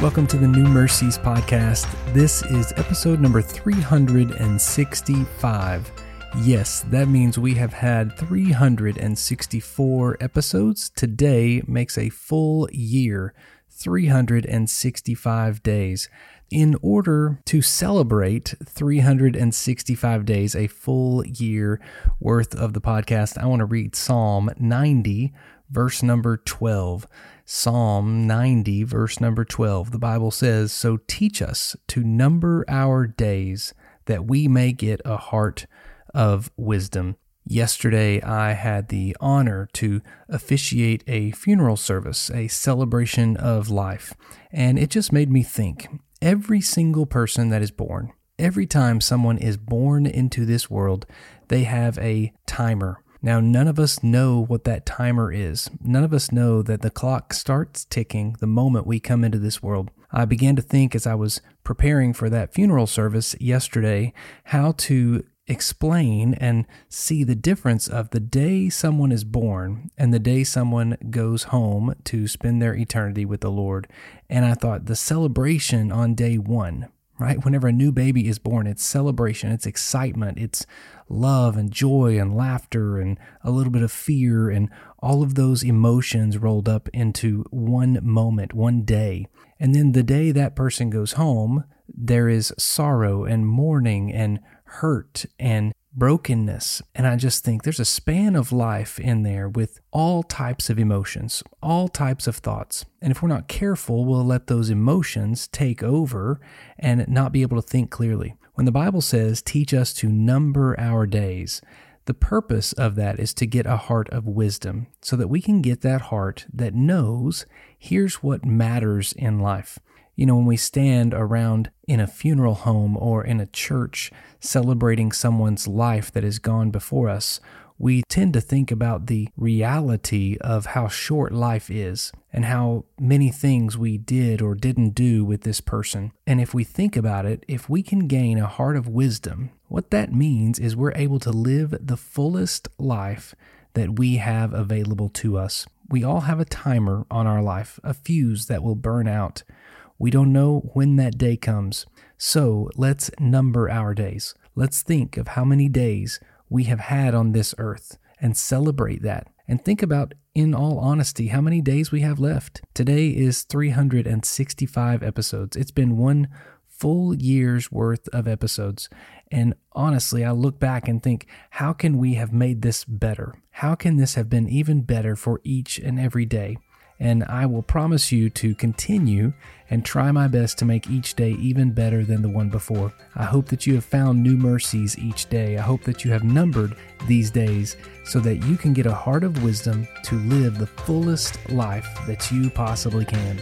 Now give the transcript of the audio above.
Welcome to the New Mercies podcast. This is episode number 365. Yes, that means we have had 364 episodes. Today makes a full year, 365 days. In order to celebrate 365 days, a full year worth of the podcast, I want to read Psalm 90, verse number 12. Psalm 90, verse number 12, the Bible says, So teach us to number our days that we may get a heart of wisdom. Yesterday, I had the honor to officiate a funeral service, a celebration of life, and it just made me think every single person that is born, every time someone is born into this world, they have a timer now, none of us know what that timer is. None of us know that the clock starts ticking the moment we come into this world. I began to think as I was preparing for that funeral service yesterday how to explain and see the difference of the day someone is born and the day someone goes home to spend their eternity with the Lord. And I thought the celebration on day one, right? Whenever a new baby is born, it's celebration, it's excitement, it's love and joy and laughter and a little bit of fear and all of those emotions rolled up into one moment, one day. And then the day that person goes home, there is sorrow and mourning and hurt and brokenness. And I just think there's a span of life in there with all types of emotions, all types of thoughts. And if we're not careful, we'll let those emotions take over and not be able to think clearly. When the Bible says, teach us to number our days, the purpose of that is to get a heart of wisdom so that we can get that heart that knows here's what matters in life. You know, when we stand around in a funeral home or in a church celebrating someone's life that has gone before us, we tend to think about the reality of how short life is and how many things we did or didn't do with this person. And if we think about it, if we can gain a heart of wisdom, what that means is we're able to live the fullest life that we have available to us. We all have a timer on our life, a fuse that will burn out. We don't know when that day comes. So let's number our days. Let's think of how many days we have had on this earth and celebrate that. And think about, in all honesty, how many days we have left. Today is 365 episodes. It's been one full year's worth of episodes. And honestly, I look back and think, how can we have made this better? How can this have been even better for each and every day? And I will promise you to continue and try my best to make each day even better than the one before. I hope that you have found new mercies each day. I hope that you have numbered these days so that you can get a heart of wisdom to live the fullest life that you possibly can.